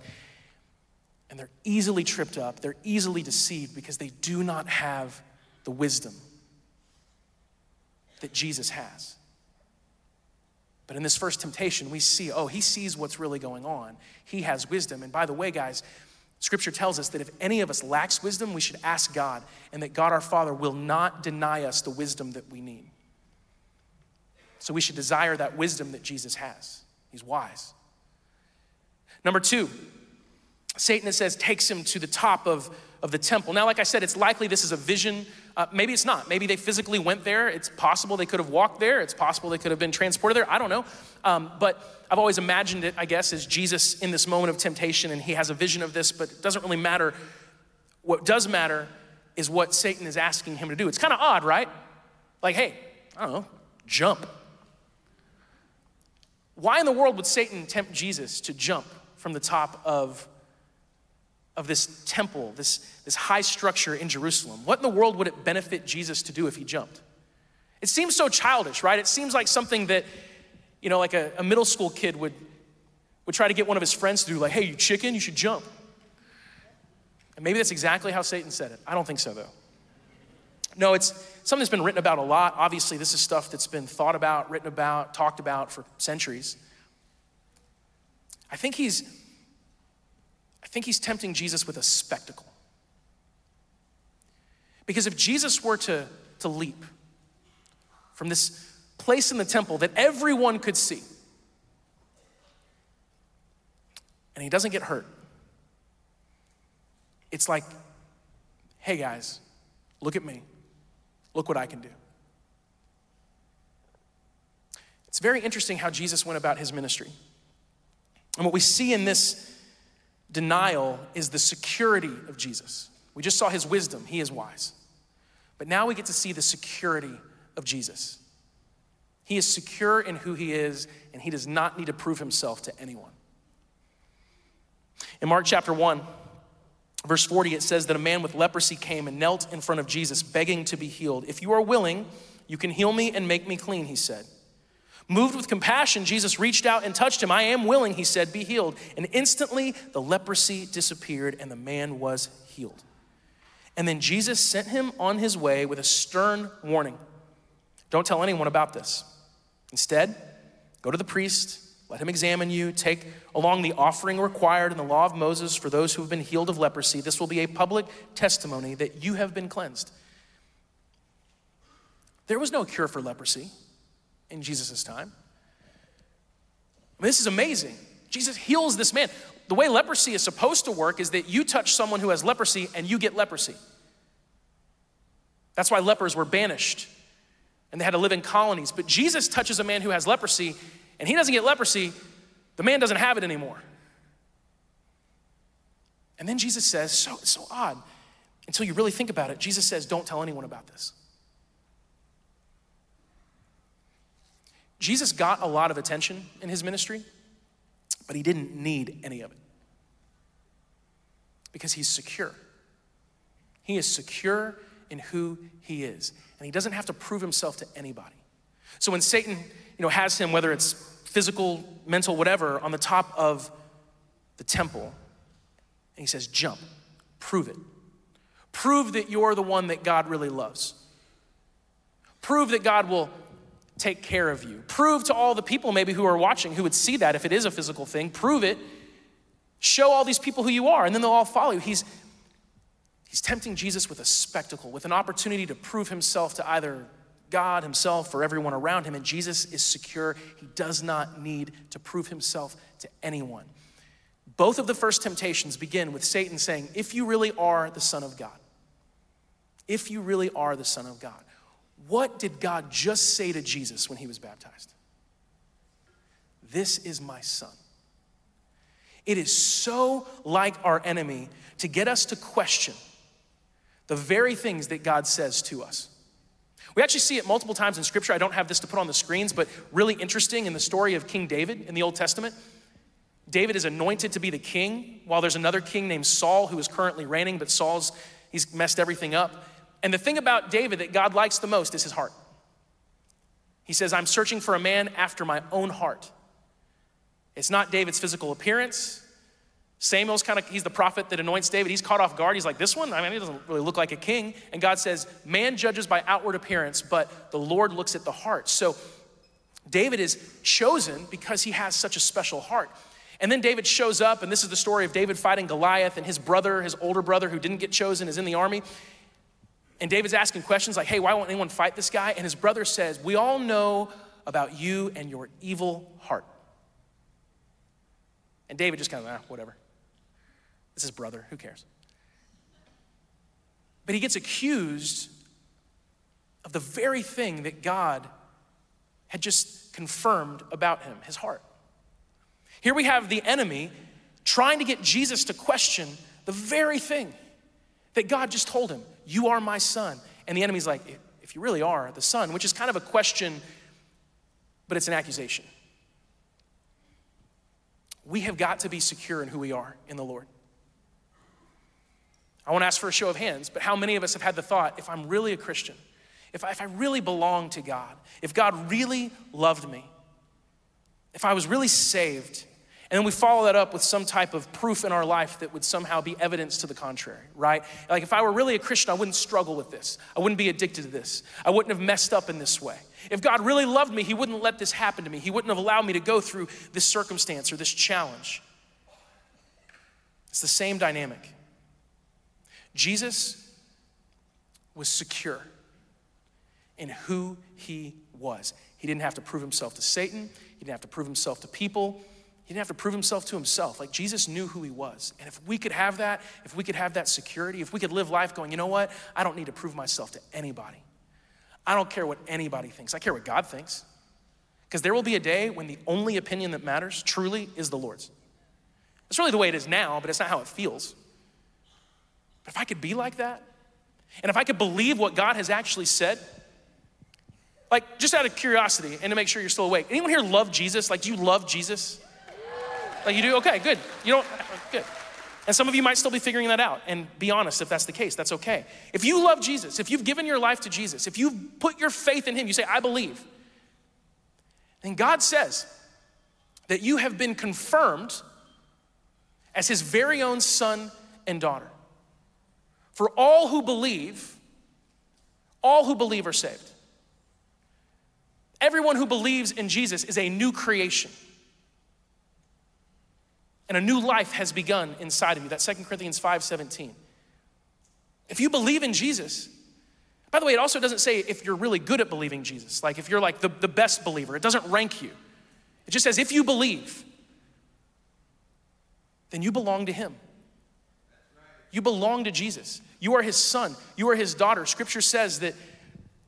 and they're easily tripped up, they're easily deceived because they do not have the wisdom that Jesus has. But in this first temptation, we see, oh, he sees what's really going on. He has wisdom. And by the way, guys, scripture tells us that if any of us lacks wisdom, we should ask God, and that God our Father will not deny us the wisdom that we need. So we should desire that wisdom that Jesus has. He's wise. Number two, Satan, it says, takes him to the top of, of the temple. Now, like I said, it's likely this is a vision. Uh, maybe it's not. Maybe they physically went there. It's possible they could have walked there. It's possible they could have been transported there. I don't know. Um, but I've always imagined it, I guess, as Jesus in this moment of temptation, and he has a vision of this, but it doesn't really matter. What does matter is what Satan is asking him to do. It's kind of odd, right? Like, hey, I don't know, jump. Why in the world would Satan tempt Jesus to jump from the top of of this temple, this, this high structure in Jerusalem. What in the world would it benefit Jesus to do if he jumped? It seems so childish, right? It seems like something that, you know, like a, a middle school kid would, would try to get one of his friends to do, like, hey, you chicken, you should jump. And maybe that's exactly how Satan said it. I don't think so, though. No, it's something that's been written about a lot. Obviously, this is stuff that's been thought about, written about, talked about for centuries. I think he's I think he's tempting Jesus with a spectacle. Because if Jesus were to, to leap from this place in the temple that everyone could see, and he doesn't get hurt, it's like, hey guys, look at me. Look what I can do. It's very interesting how Jesus went about his ministry. And what we see in this denial is the security of Jesus. We just saw his wisdom, he is wise. But now we get to see the security of Jesus. He is secure in who he is, and he does not need to prove himself to anyone. In Mark chapter 1, verse 40, it says that a man with leprosy came and knelt in front of Jesus, begging to be healed. If you are willing, you can heal me and make me clean, he said. Moved with compassion, Jesus reached out and touched him. I am willing, he said, be healed. And instantly the leprosy disappeared and the man was healed. And then Jesus sent him on his way with a stern warning don't tell anyone about this. Instead, go to the priest, let him examine you, take along the offering required in the law of Moses for those who have been healed of leprosy. This will be a public testimony that you have been cleansed. There was no cure for leprosy in Jesus' time. I mean, this is amazing. Jesus heals this man. The way leprosy is supposed to work is that you touch someone who has leprosy and you get leprosy. That's why lepers were banished and they had to live in colonies. But Jesus touches a man who has leprosy and he doesn't get leprosy, the man doesn't have it anymore. And then Jesus says, so, so odd, until you really think about it, Jesus says, don't tell anyone about this. Jesus got a lot of attention in his ministry, but he didn't need any of it because he's secure. He is secure in who he is, and he doesn't have to prove himself to anybody. So when Satan, you know, has him, whether it's physical, mental, whatever, on the top of the temple, and he says, "Jump, prove it. Prove that you're the one that God really loves. Prove that God will take care of you. Prove to all the people maybe who are watching who would see that if it is a physical thing, prove it. Show all these people who you are, and then they'll all follow you. He's, he's tempting Jesus with a spectacle, with an opportunity to prove himself to either God himself or everyone around him. And Jesus is secure. He does not need to prove himself to anyone. Both of the first temptations begin with Satan saying, If you really are the Son of God, if you really are the Son of God. What did God just say to Jesus when he was baptized? This is my son. It is so like our enemy to get us to question the very things that God says to us. We actually see it multiple times in scripture. I don't have this to put on the screens, but really interesting in the story of King David in the Old Testament. David is anointed to be the king while there's another king named Saul who is currently reigning, but Saul's he's messed everything up. And the thing about David that God likes the most is his heart. He says, I'm searching for a man after my own heart. It's not David's physical appearance. Samuel's kind of, he's the prophet that anoints David. He's caught off guard. He's like, this one? I mean, he doesn't really look like a king. And God says, man judges by outward appearance, but the Lord looks at the heart. So David is chosen because he has such a special heart. And then David shows up, and this is the story of David fighting Goliath, and his brother, his older brother who didn't get chosen, is in the army. And David's asking questions like, hey, why won't anyone fight this guy? And his brother says, we all know about you and your evil heart. And David just kind of, ah, whatever. It's his brother, who cares? But he gets accused of the very thing that God had just confirmed about him, his heart. Here we have the enemy trying to get Jesus to question the very thing that God just told him You are my son. And the enemy's like, If you really are the son, which is kind of a question, but it's an accusation. We have got to be secure in who we are in the Lord. I want to ask for a show of hands, but how many of us have had the thought if I'm really a Christian, if I, if I really belong to God, if God really loved me, if I was really saved, and then we follow that up with some type of proof in our life that would somehow be evidence to the contrary, right? Like if I were really a Christian, I wouldn't struggle with this. I wouldn't be addicted to this. I wouldn't have messed up in this way. If God really loved me, He wouldn't let this happen to me. He wouldn't have allowed me to go through this circumstance or this challenge. It's the same dynamic. Jesus was secure in who he was. He didn't have to prove himself to Satan, he didn't have to prove himself to people. He didn't have to prove himself to himself. Like Jesus knew who he was. And if we could have that, if we could have that security, if we could live life going, you know what? I don't need to prove myself to anybody. I don't care what anybody thinks. I care what God thinks. Because there will be a day when the only opinion that matters truly is the Lord's. It's really the way it is now, but it's not how it feels. But if I could be like that, and if I could believe what God has actually said, like just out of curiosity and to make sure you're still awake, anyone here love Jesus? Like, do you love Jesus? Like, you do? Okay, good. You don't, good. And some of you might still be figuring that out. And be honest if that's the case, that's okay. If you love Jesus, if you've given your life to Jesus, if you've put your faith in Him, you say, I believe, then God says that you have been confirmed as His very own son and daughter. For all who believe, all who believe are saved. Everyone who believes in Jesus is a new creation. And a new life has begun inside of you. That's 2 Corinthians 5 17. If you believe in Jesus, by the way, it also doesn't say if you're really good at believing Jesus, like if you're like the, the best believer, it doesn't rank you. It just says if you believe, then you belong to Him. You belong to Jesus. You are his son. You are his daughter. Scripture says that,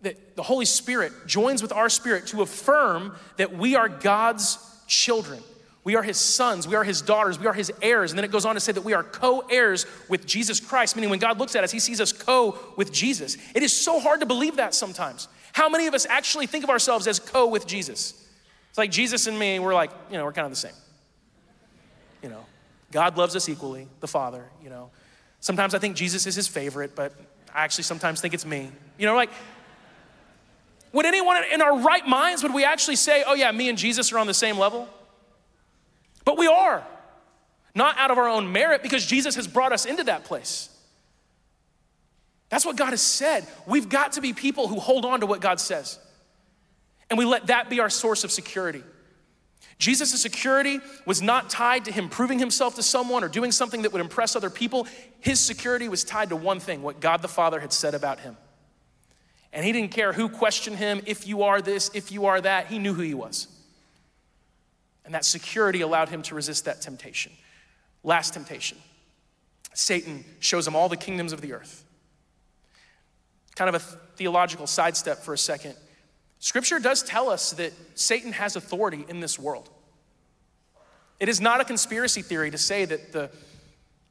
that the Holy Spirit joins with our spirit to affirm that we are God's children. We are his sons. We are his daughters. We are his heirs. And then it goes on to say that we are co heirs with Jesus Christ, meaning when God looks at us, he sees us co with Jesus. It is so hard to believe that sometimes. How many of us actually think of ourselves as co with Jesus? It's like Jesus and me, we're like, you know, we're kind of the same. You know, God loves us equally, the Father, you know. Sometimes I think Jesus is his favorite, but I actually sometimes think it's me. You know, like, would anyone in our right minds, would we actually say, oh yeah, me and Jesus are on the same level? But we are. Not out of our own merit, because Jesus has brought us into that place. That's what God has said. We've got to be people who hold on to what God says. And we let that be our source of security. Jesus' security was not tied to him proving himself to someone or doing something that would impress other people. His security was tied to one thing what God the Father had said about him. And he didn't care who questioned him, if you are this, if you are that, he knew who he was. And that security allowed him to resist that temptation. Last temptation Satan shows him all the kingdoms of the earth. Kind of a theological sidestep for a second. Scripture does tell us that Satan has authority in this world. It is not a conspiracy theory to say that the,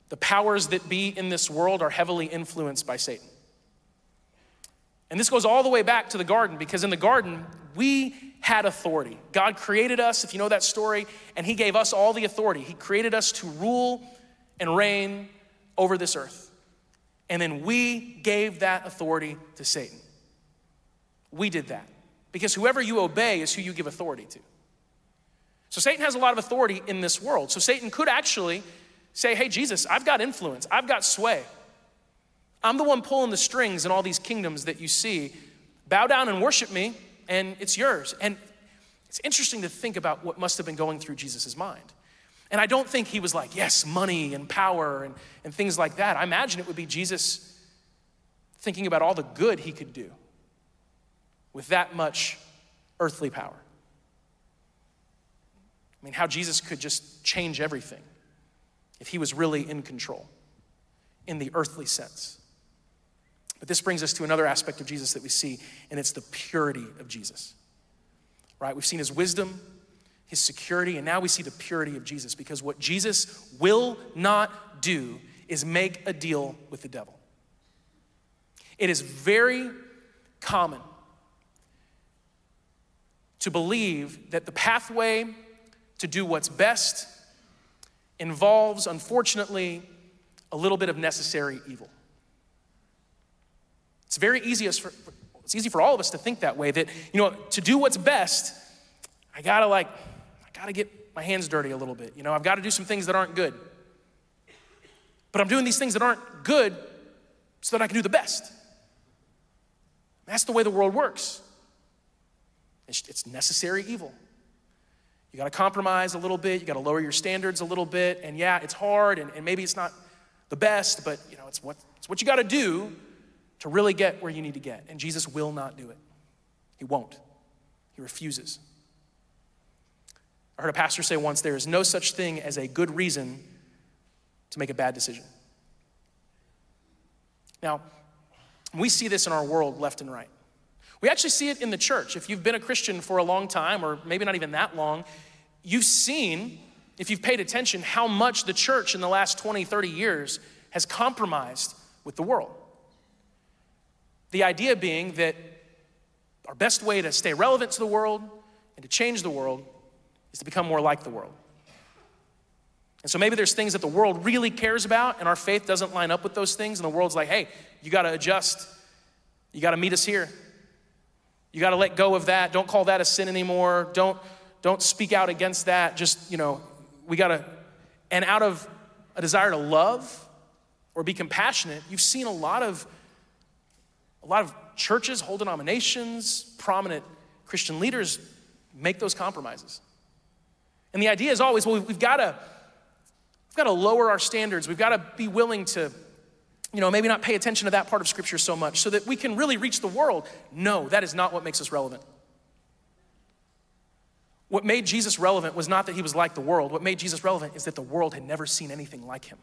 the powers that be in this world are heavily influenced by Satan. And this goes all the way back to the garden because in the garden, we had authority. God created us, if you know that story, and He gave us all the authority. He created us to rule and reign over this earth. And then we gave that authority to Satan. We did that because whoever you obey is who you give authority to. So Satan has a lot of authority in this world. So Satan could actually say, Hey, Jesus, I've got influence, I've got sway. I'm the one pulling the strings in all these kingdoms that you see. Bow down and worship me, and it's yours. And it's interesting to think about what must have been going through Jesus' mind. And I don't think he was like, yes, money and power and, and things like that. I imagine it would be Jesus thinking about all the good he could do with that much earthly power. I mean, how Jesus could just change everything if he was really in control in the earthly sense. But this brings us to another aspect of Jesus that we see, and it's the purity of Jesus. Right? We've seen his wisdom, his security, and now we see the purity of Jesus because what Jesus will not do is make a deal with the devil. It is very common to believe that the pathway to do what's best involves, unfortunately, a little bit of necessary evil. It's very easy for, it's easy for all of us to think that way that, you know, to do what's best, I gotta like, I gotta get my hands dirty a little bit. You know, I've gotta do some things that aren't good. But I'm doing these things that aren't good so that I can do the best. That's the way the world works. It's necessary evil. You got to compromise a little bit. You got to lower your standards a little bit. And yeah, it's hard, and, and maybe it's not the best, but you know, it's what, it's what you got to do to really get where you need to get. And Jesus will not do it. He won't. He refuses. I heard a pastor say once there is no such thing as a good reason to make a bad decision. Now, we see this in our world left and right. We actually see it in the church. If you've been a Christian for a long time, or maybe not even that long, you've seen, if you've paid attention, how much the church in the last 20, 30 years has compromised with the world. The idea being that our best way to stay relevant to the world and to change the world is to become more like the world. And so maybe there's things that the world really cares about, and our faith doesn't line up with those things, and the world's like, hey, you gotta adjust. You gotta meet us here. You got to let go of that. Don't call that a sin anymore. Don't, don't speak out against that. Just, you know, we got to, and out of a desire to love or be compassionate, you've seen a lot of, a lot of churches, whole denominations, prominent Christian leaders make those compromises. And the idea is always, well, we've got to, we've got to lower our standards. We've got to be willing to you know, maybe not pay attention to that part of Scripture so much so that we can really reach the world. No, that is not what makes us relevant. What made Jesus relevant was not that he was like the world. What made Jesus relevant is that the world had never seen anything like him.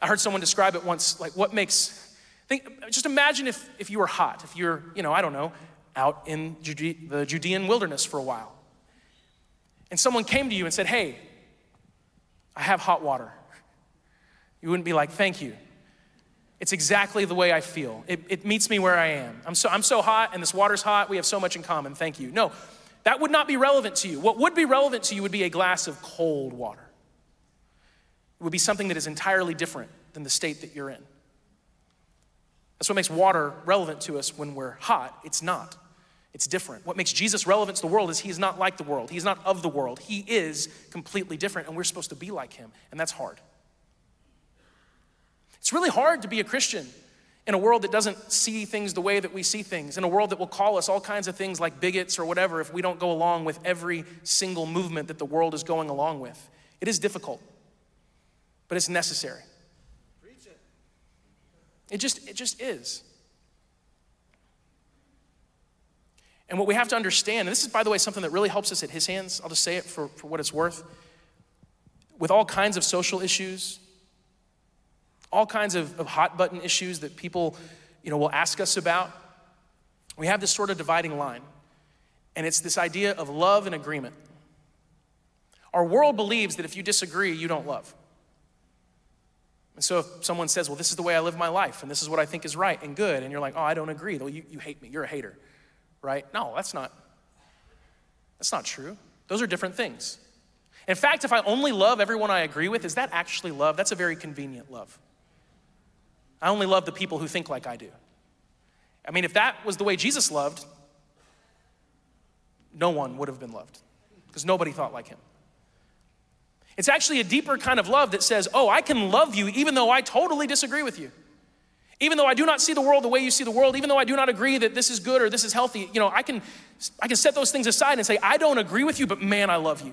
I heard someone describe it once like, what makes, think, just imagine if, if you were hot, if you're, you know, I don't know, out in the Judean wilderness for a while. And someone came to you and said, Hey, I have hot water. You wouldn't be like, Thank you. It's exactly the way I feel. It, it meets me where I am. I'm so, I'm so hot and this water's hot. We have so much in common. Thank you. No, that would not be relevant to you. What would be relevant to you would be a glass of cold water. It would be something that is entirely different than the state that you're in. That's what makes water relevant to us when we're hot. It's not. It's different. What makes Jesus relevant to the world is he is not like the world. He's not of the world. He is completely different, and we're supposed to be like him, and that's hard. It's really hard to be a Christian in a world that doesn't see things the way that we see things, in a world that will call us all kinds of things like bigots or whatever if we don't go along with every single movement that the world is going along with. It is difficult, but it's necessary. It just, it just is. And what we have to understand, and this is, by the way, something that really helps us at his hands, I'll just say it for, for what it's worth. With all kinds of social issues, all kinds of, of hot button issues that people you know, will ask us about. We have this sort of dividing line, and it's this idea of love and agreement. Our world believes that if you disagree, you don't love. And so if someone says, well, this is the way I live my life, and this is what I think is right and good, and you're like, oh, I don't agree, though you, you hate me, you're a hater, right? No, that's not, that's not true. Those are different things. In fact, if I only love everyone I agree with, is that actually love? That's a very convenient love. I only love the people who think like I do. I mean, if that was the way Jesus loved, no one would have been loved because nobody thought like him. It's actually a deeper kind of love that says, Oh, I can love you even though I totally disagree with you. Even though I do not see the world the way you see the world, even though I do not agree that this is good or this is healthy, you know, I can, I can set those things aside and say, I don't agree with you, but man, I love you.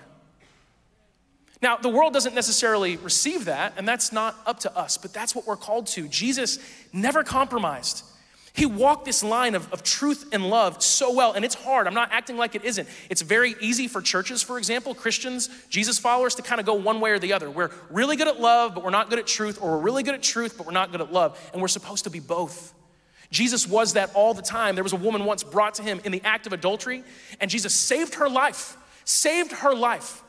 Now, the world doesn't necessarily receive that, and that's not up to us, but that's what we're called to. Jesus never compromised. He walked this line of, of truth and love so well, and it's hard. I'm not acting like it isn't. It's very easy for churches, for example, Christians, Jesus followers, to kind of go one way or the other. We're really good at love, but we're not good at truth, or we're really good at truth, but we're not good at love, and we're supposed to be both. Jesus was that all the time. There was a woman once brought to him in the act of adultery, and Jesus saved her life, saved her life.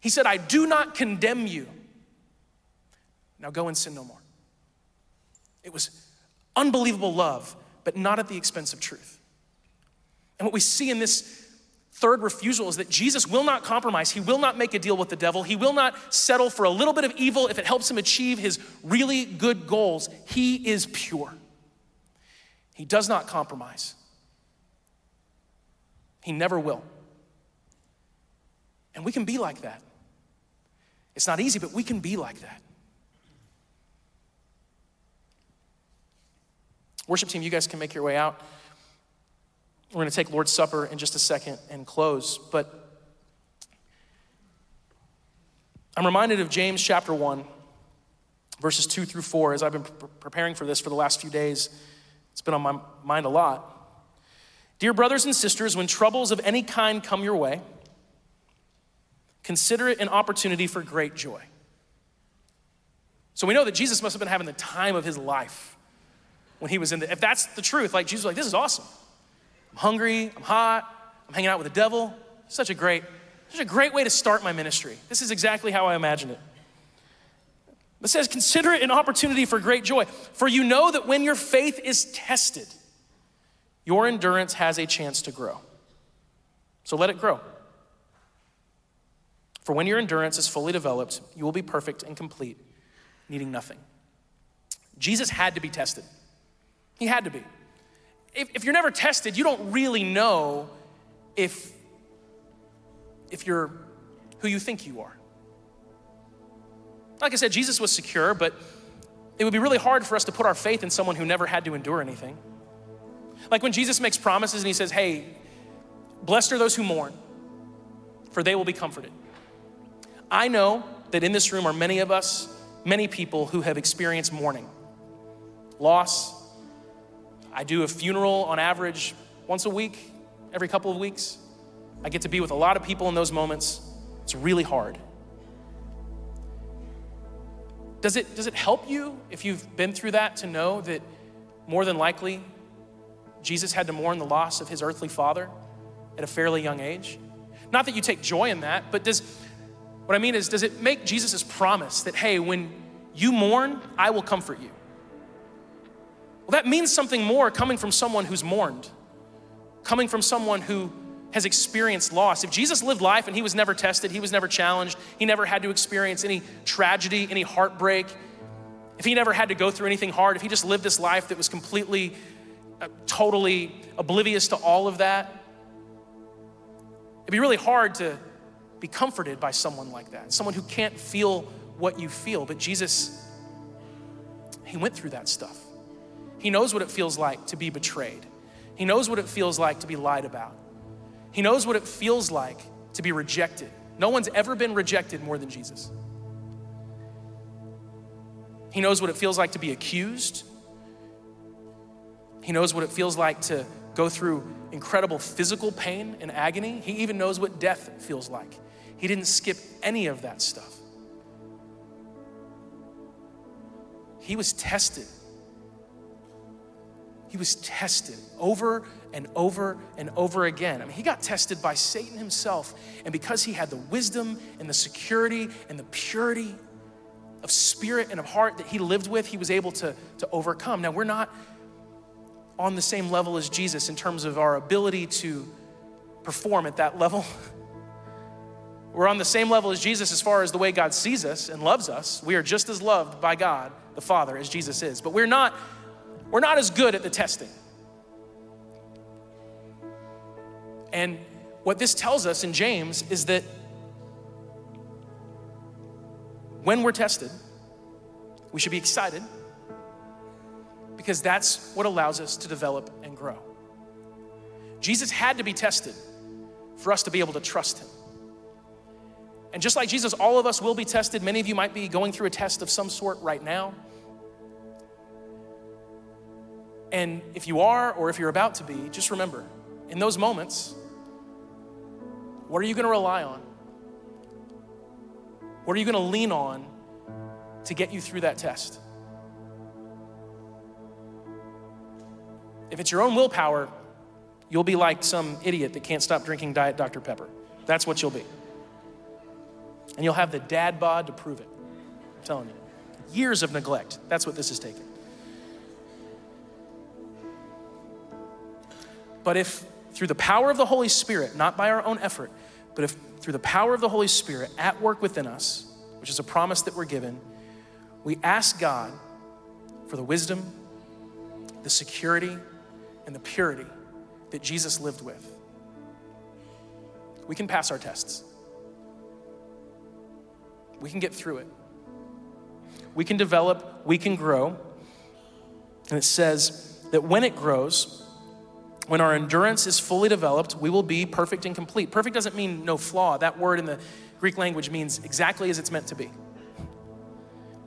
He said, I do not condemn you. Now go and sin no more. It was Unbelievable love, but not at the expense of truth. And what we see in this third refusal is that Jesus will not compromise. He will not make a deal with the devil. He will not settle for a little bit of evil if it helps him achieve his really good goals. He is pure. He does not compromise. He never will. And we can be like that. It's not easy, but we can be like that. Worship team, you guys can make your way out. We're going to take Lord's Supper in just a second and close. But I'm reminded of James chapter 1, verses 2 through 4, as I've been preparing for this for the last few days. It's been on my mind a lot. Dear brothers and sisters, when troubles of any kind come your way, consider it an opportunity for great joy. So we know that Jesus must have been having the time of his life when he was in the, if that's the truth, like Jesus was like, this is awesome. I'm hungry, I'm hot, I'm hanging out with the devil. Such a great, such a great way to start my ministry. This is exactly how I imagined it. It says, consider it an opportunity for great joy, for you know that when your faith is tested, your endurance has a chance to grow. So let it grow. For when your endurance is fully developed, you will be perfect and complete, needing nothing. Jesus had to be tested. He had to be. If, if you're never tested, you don't really know if, if you're who you think you are. Like I said, Jesus was secure, but it would be really hard for us to put our faith in someone who never had to endure anything. Like when Jesus makes promises and he says, Hey, blessed are those who mourn, for they will be comforted. I know that in this room are many of us, many people who have experienced mourning, loss, I do a funeral on average once a week, every couple of weeks. I get to be with a lot of people in those moments. It's really hard. Does it, does it help you if you've been through that to know that more than likely Jesus had to mourn the loss of his earthly father at a fairly young age? Not that you take joy in that, but does what I mean is, does it make Jesus' promise that, hey, when you mourn, I will comfort you? Well, that means something more coming from someone who's mourned, coming from someone who has experienced loss. If Jesus lived life and he was never tested, he was never challenged, he never had to experience any tragedy, any heartbreak, if he never had to go through anything hard, if he just lived this life that was completely, uh, totally oblivious to all of that, it'd be really hard to be comforted by someone like that, someone who can't feel what you feel. But Jesus, he went through that stuff. He knows what it feels like to be betrayed. He knows what it feels like to be lied about. He knows what it feels like to be rejected. No one's ever been rejected more than Jesus. He knows what it feels like to be accused. He knows what it feels like to go through incredible physical pain and agony. He even knows what death feels like. He didn't skip any of that stuff. He was tested he was tested over and over and over again. I mean, he got tested by Satan himself. And because he had the wisdom and the security and the purity of spirit and of heart that he lived with, he was able to, to overcome. Now, we're not on the same level as Jesus in terms of our ability to perform at that level. [laughs] We're on the same level as Jesus as far as the way God sees us and loves us. We are just as loved by God the Father as Jesus is. But we're not we're not as good at the testing. And what this tells us in James is that when we're tested, we should be excited because that's what allows us to develop and grow. Jesus had to be tested for us to be able to trust him. And just like Jesus, all of us will be tested. Many of you might be going through a test of some sort right now. And if you are, or if you're about to be, just remember in those moments, what are you going to rely on? What are you going to lean on to get you through that test? If it's your own willpower, you'll be like some idiot that can't stop drinking Diet Dr. Pepper. That's what you'll be. And you'll have the dad bod to prove it. I'm telling you. Years of neglect. That's what this is taking. But if through the power of the Holy Spirit, not by our own effort, but if through the power of the Holy Spirit at work within us, which is a promise that we're given, we ask God for the wisdom, the security, and the purity that Jesus lived with, we can pass our tests. We can get through it. We can develop, we can grow. And it says that when it grows, when our endurance is fully developed, we will be perfect and complete. Perfect doesn't mean no flaw. That word in the Greek language means exactly as it's meant to be.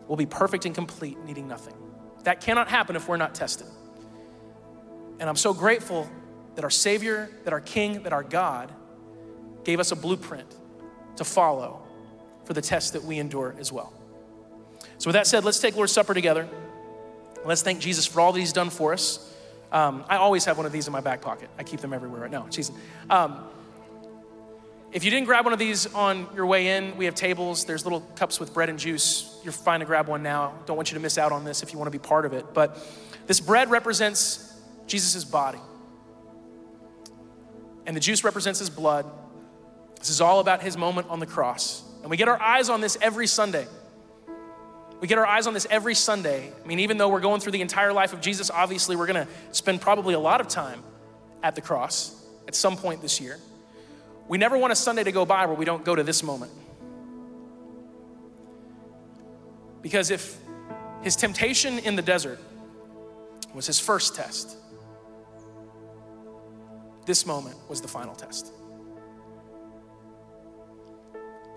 We'll be perfect and complete, needing nothing. That cannot happen if we're not tested. And I'm so grateful that our Savior, that our King, that our God gave us a blueprint to follow for the test that we endure as well. So, with that said, let's take Lord's Supper together. Let's thank Jesus for all that He's done for us. Um, I always have one of these in my back pocket. I keep them everywhere right now. Jesus. Um, if you didn't grab one of these on your way in, we have tables. There's little cups with bread and juice. You're fine to grab one now. Don't want you to miss out on this if you want to be part of it. But this bread represents Jesus' body, and the juice represents his blood. This is all about his moment on the cross. And we get our eyes on this every Sunday. We get our eyes on this every Sunday. I mean, even though we're going through the entire life of Jesus, obviously we're going to spend probably a lot of time at the cross at some point this year. We never want a Sunday to go by where we don't go to this moment. Because if his temptation in the desert was his first test, this moment was the final test.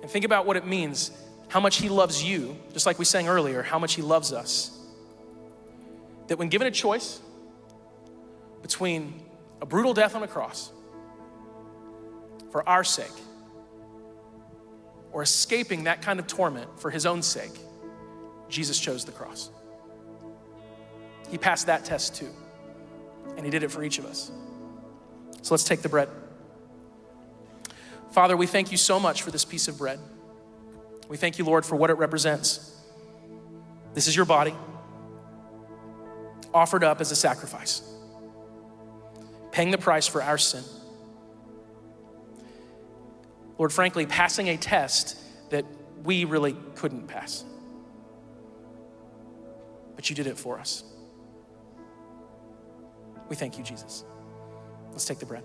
And think about what it means how much He loves you, just like we sang earlier, how much He loves us. That when given a choice between a brutal death on a cross for our sake, or escaping that kind of torment for His own sake, Jesus chose the cross. He passed that test too, and He did it for each of us. So let's take the bread. Father, we thank you so much for this piece of bread. We thank you, Lord, for what it represents. This is your body offered up as a sacrifice, paying the price for our sin. Lord, frankly, passing a test that we really couldn't pass. But you did it for us. We thank you, Jesus. Let's take the bread.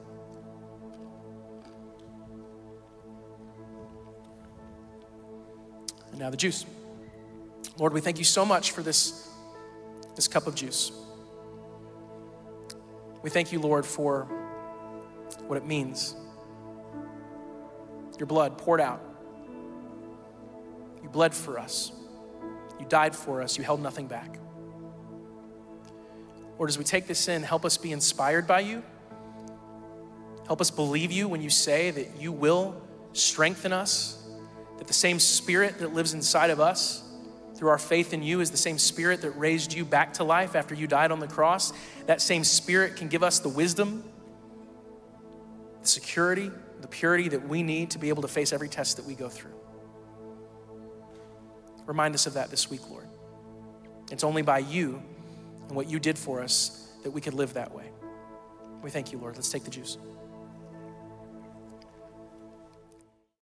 And now the juice. Lord, we thank you so much for this, this cup of juice. We thank you, Lord, for what it means. Your blood poured out. You bled for us. You died for us. You held nothing back. Lord, as we take this in, help us be inspired by you. Help us believe you when you say that you will strengthen us that the same spirit that lives inside of us through our faith in you is the same spirit that raised you back to life after you died on the cross. That same spirit can give us the wisdom, the security, the purity that we need to be able to face every test that we go through. Remind us of that this week, Lord. It's only by you and what you did for us that we could live that way. We thank you, Lord. Let's take the juice.